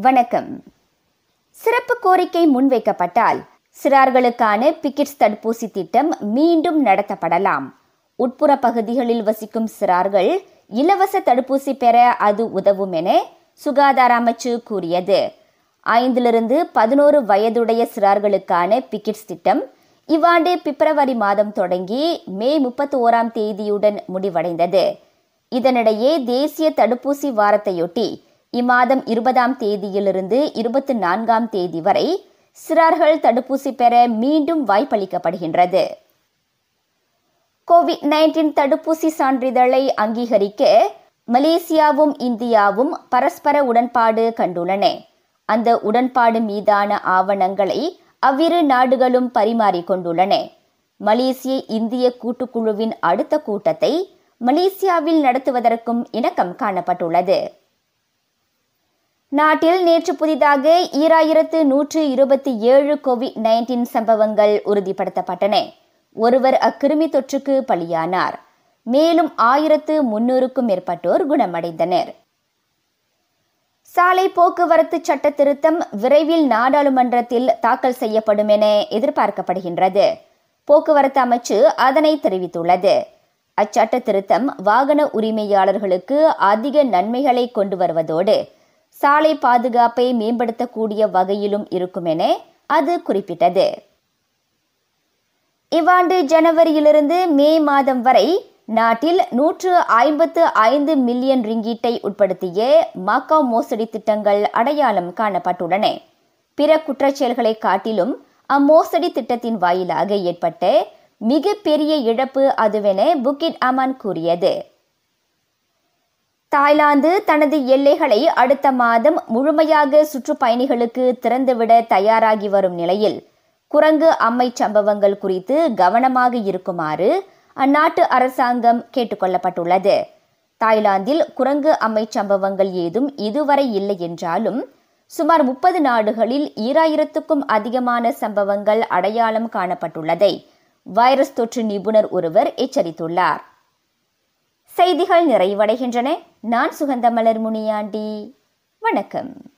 வணக்கம். சிறப்பு கோரிக்கை முன்வைக்கப்பட்டால் சிறார்களுக்கான பிக்கெட்ஸ் தடுப்பூசி திட்டம் மீண்டும் நடத்தப்படலாம். உட்புற பகுதிகளில் வசிக்கும் சிறார்கள் இலவச தடுப்பூசி பெற அது உதவும் என சுகாதார அமைச்சு கூறியது. ஐந்திலிருந்து பதினோரு வயதுடைய சிறார்களுக்கான பிக்கெட்ஸ் திட்டம் இவ்வாண்டு பிப்ரவரி மாதம் தொடங்கி மே முப்பத்தி ஓராம் தேதியுடன் முடிவடைந்தது. இதனிடையே தேசிய தடுப்பூசி வாரத்தையொட்டி இம்மாதம் இருபதாம் தேதியிலிருந்து இருபத்தி நான்காம் தேதி வரை சிறார்கள் தடுப்பூசி பெற மீண்டும் வாய்ப்பளிக்கப்படுகின்றது. கோவிட் நைன்டீன் தடுப்பூசி சான்றிதழை அங்கீகரிக்க மலேசியாவும் இந்தியாவும் பரஸ்பர உடன்பாடு கண்டுள்ளன. அந்த உடன்பாடு மீதான ஆவணங்களை அவ்விரு நாடுகளும் பரிமாறிக்கொண்டுள்ளன மலேசிய இந்திய கூட்டுக்குழுவின் அடுத்த கூட்டத்தை மலேசியாவில் நடத்துவதற்கும் இணக்கம் காணப்பட்டுள்ளது. நாட்டில் நேற்று புதிதாக ஈராயிரத்து நூற்று இருபத்தி ஏழு கோவிட் நைன்டீன் சம்பவங்கள் உறுதிப்படுத்தப்பட்டன. ஒருவர் அக்கிருமி தொற்றுக்கு பலியானார். மேலும் ஆயிரத்து முன்னூறுக்கும் மேற்பட்டோர் குணமடைந்தனர். சாலை போக்குவரத்து சட்ட திருத்தம் விரைவில் நாடாளுமன்றத்தில் தாக்கல் செய்யப்படும் என எதிர்பார்க்கப்படுகின்றது. போக்குவரத்து அமைச்சு அதனை தெரிவித்துள்ளது. அச்சட்ட திருத்தம் வாகன உரிமையாளர்களுக்கு அதிக நன்மைகளை கொண்டு வருவதோடு சாலை பாதுகாப்பை மேம்படுத்தக்கூடிய வகையிலும் இருக்கும் என அது குறிப்பிட்டது. இவ்வாண்டு ஜனவரியிலிருந்து மே மாதம் வரை நாட்டில் நூற்று ஐம்பத்து ஐந்து மில்லியன் ரிங்கீட்டை உட்படுத்திய மாக்காவ் மோசடி திட்டங்கள் அடையாளம் காணப்பட்டுள்ளன. பிற குற்றச்செயல்களை காட்டிலும் அம்மோசடி திட்டத்தின் வாயிலாக ஏற்பட்ட மிகப்பெரிய இழப்பு அதுவென புக்கிட் அமான் கூறியது. தாய்லாந்து தனது எல்லைகளை அடுத்த மாதம் முழுமையாக சுற்றுப்பயணிகளுக்கு திறந்துவிட தயாராகி வரும் நிலையில் குரங்கு அம்மை சம்பவங்கள் குறித்து கவனமாக இருக்குமாறு அந்நாட்டு அரசாங்கம் கேட்டுக்கொள்ளப்பட்டுள்ளது. தாய்லாந்தில் குரங்கு அம்மை சம்பவங்கள் ஏதும் இதுவரை இல்லை என்றாலும் சுமார் முப்பது நாடுகளில் ஈராயிரத்துக்கும் அதிகமான சம்பவங்கள் அடையாளம் காணப்பட்டுள்ளதை வைரஸ் தொற்று நிபுணர் ஒருவர் எச்சரித்துள்ளார். செய்திகள் நிறைவடைகின்றன. நான் சுகந்தமலர் முனியாண்டி. வணக்கம்.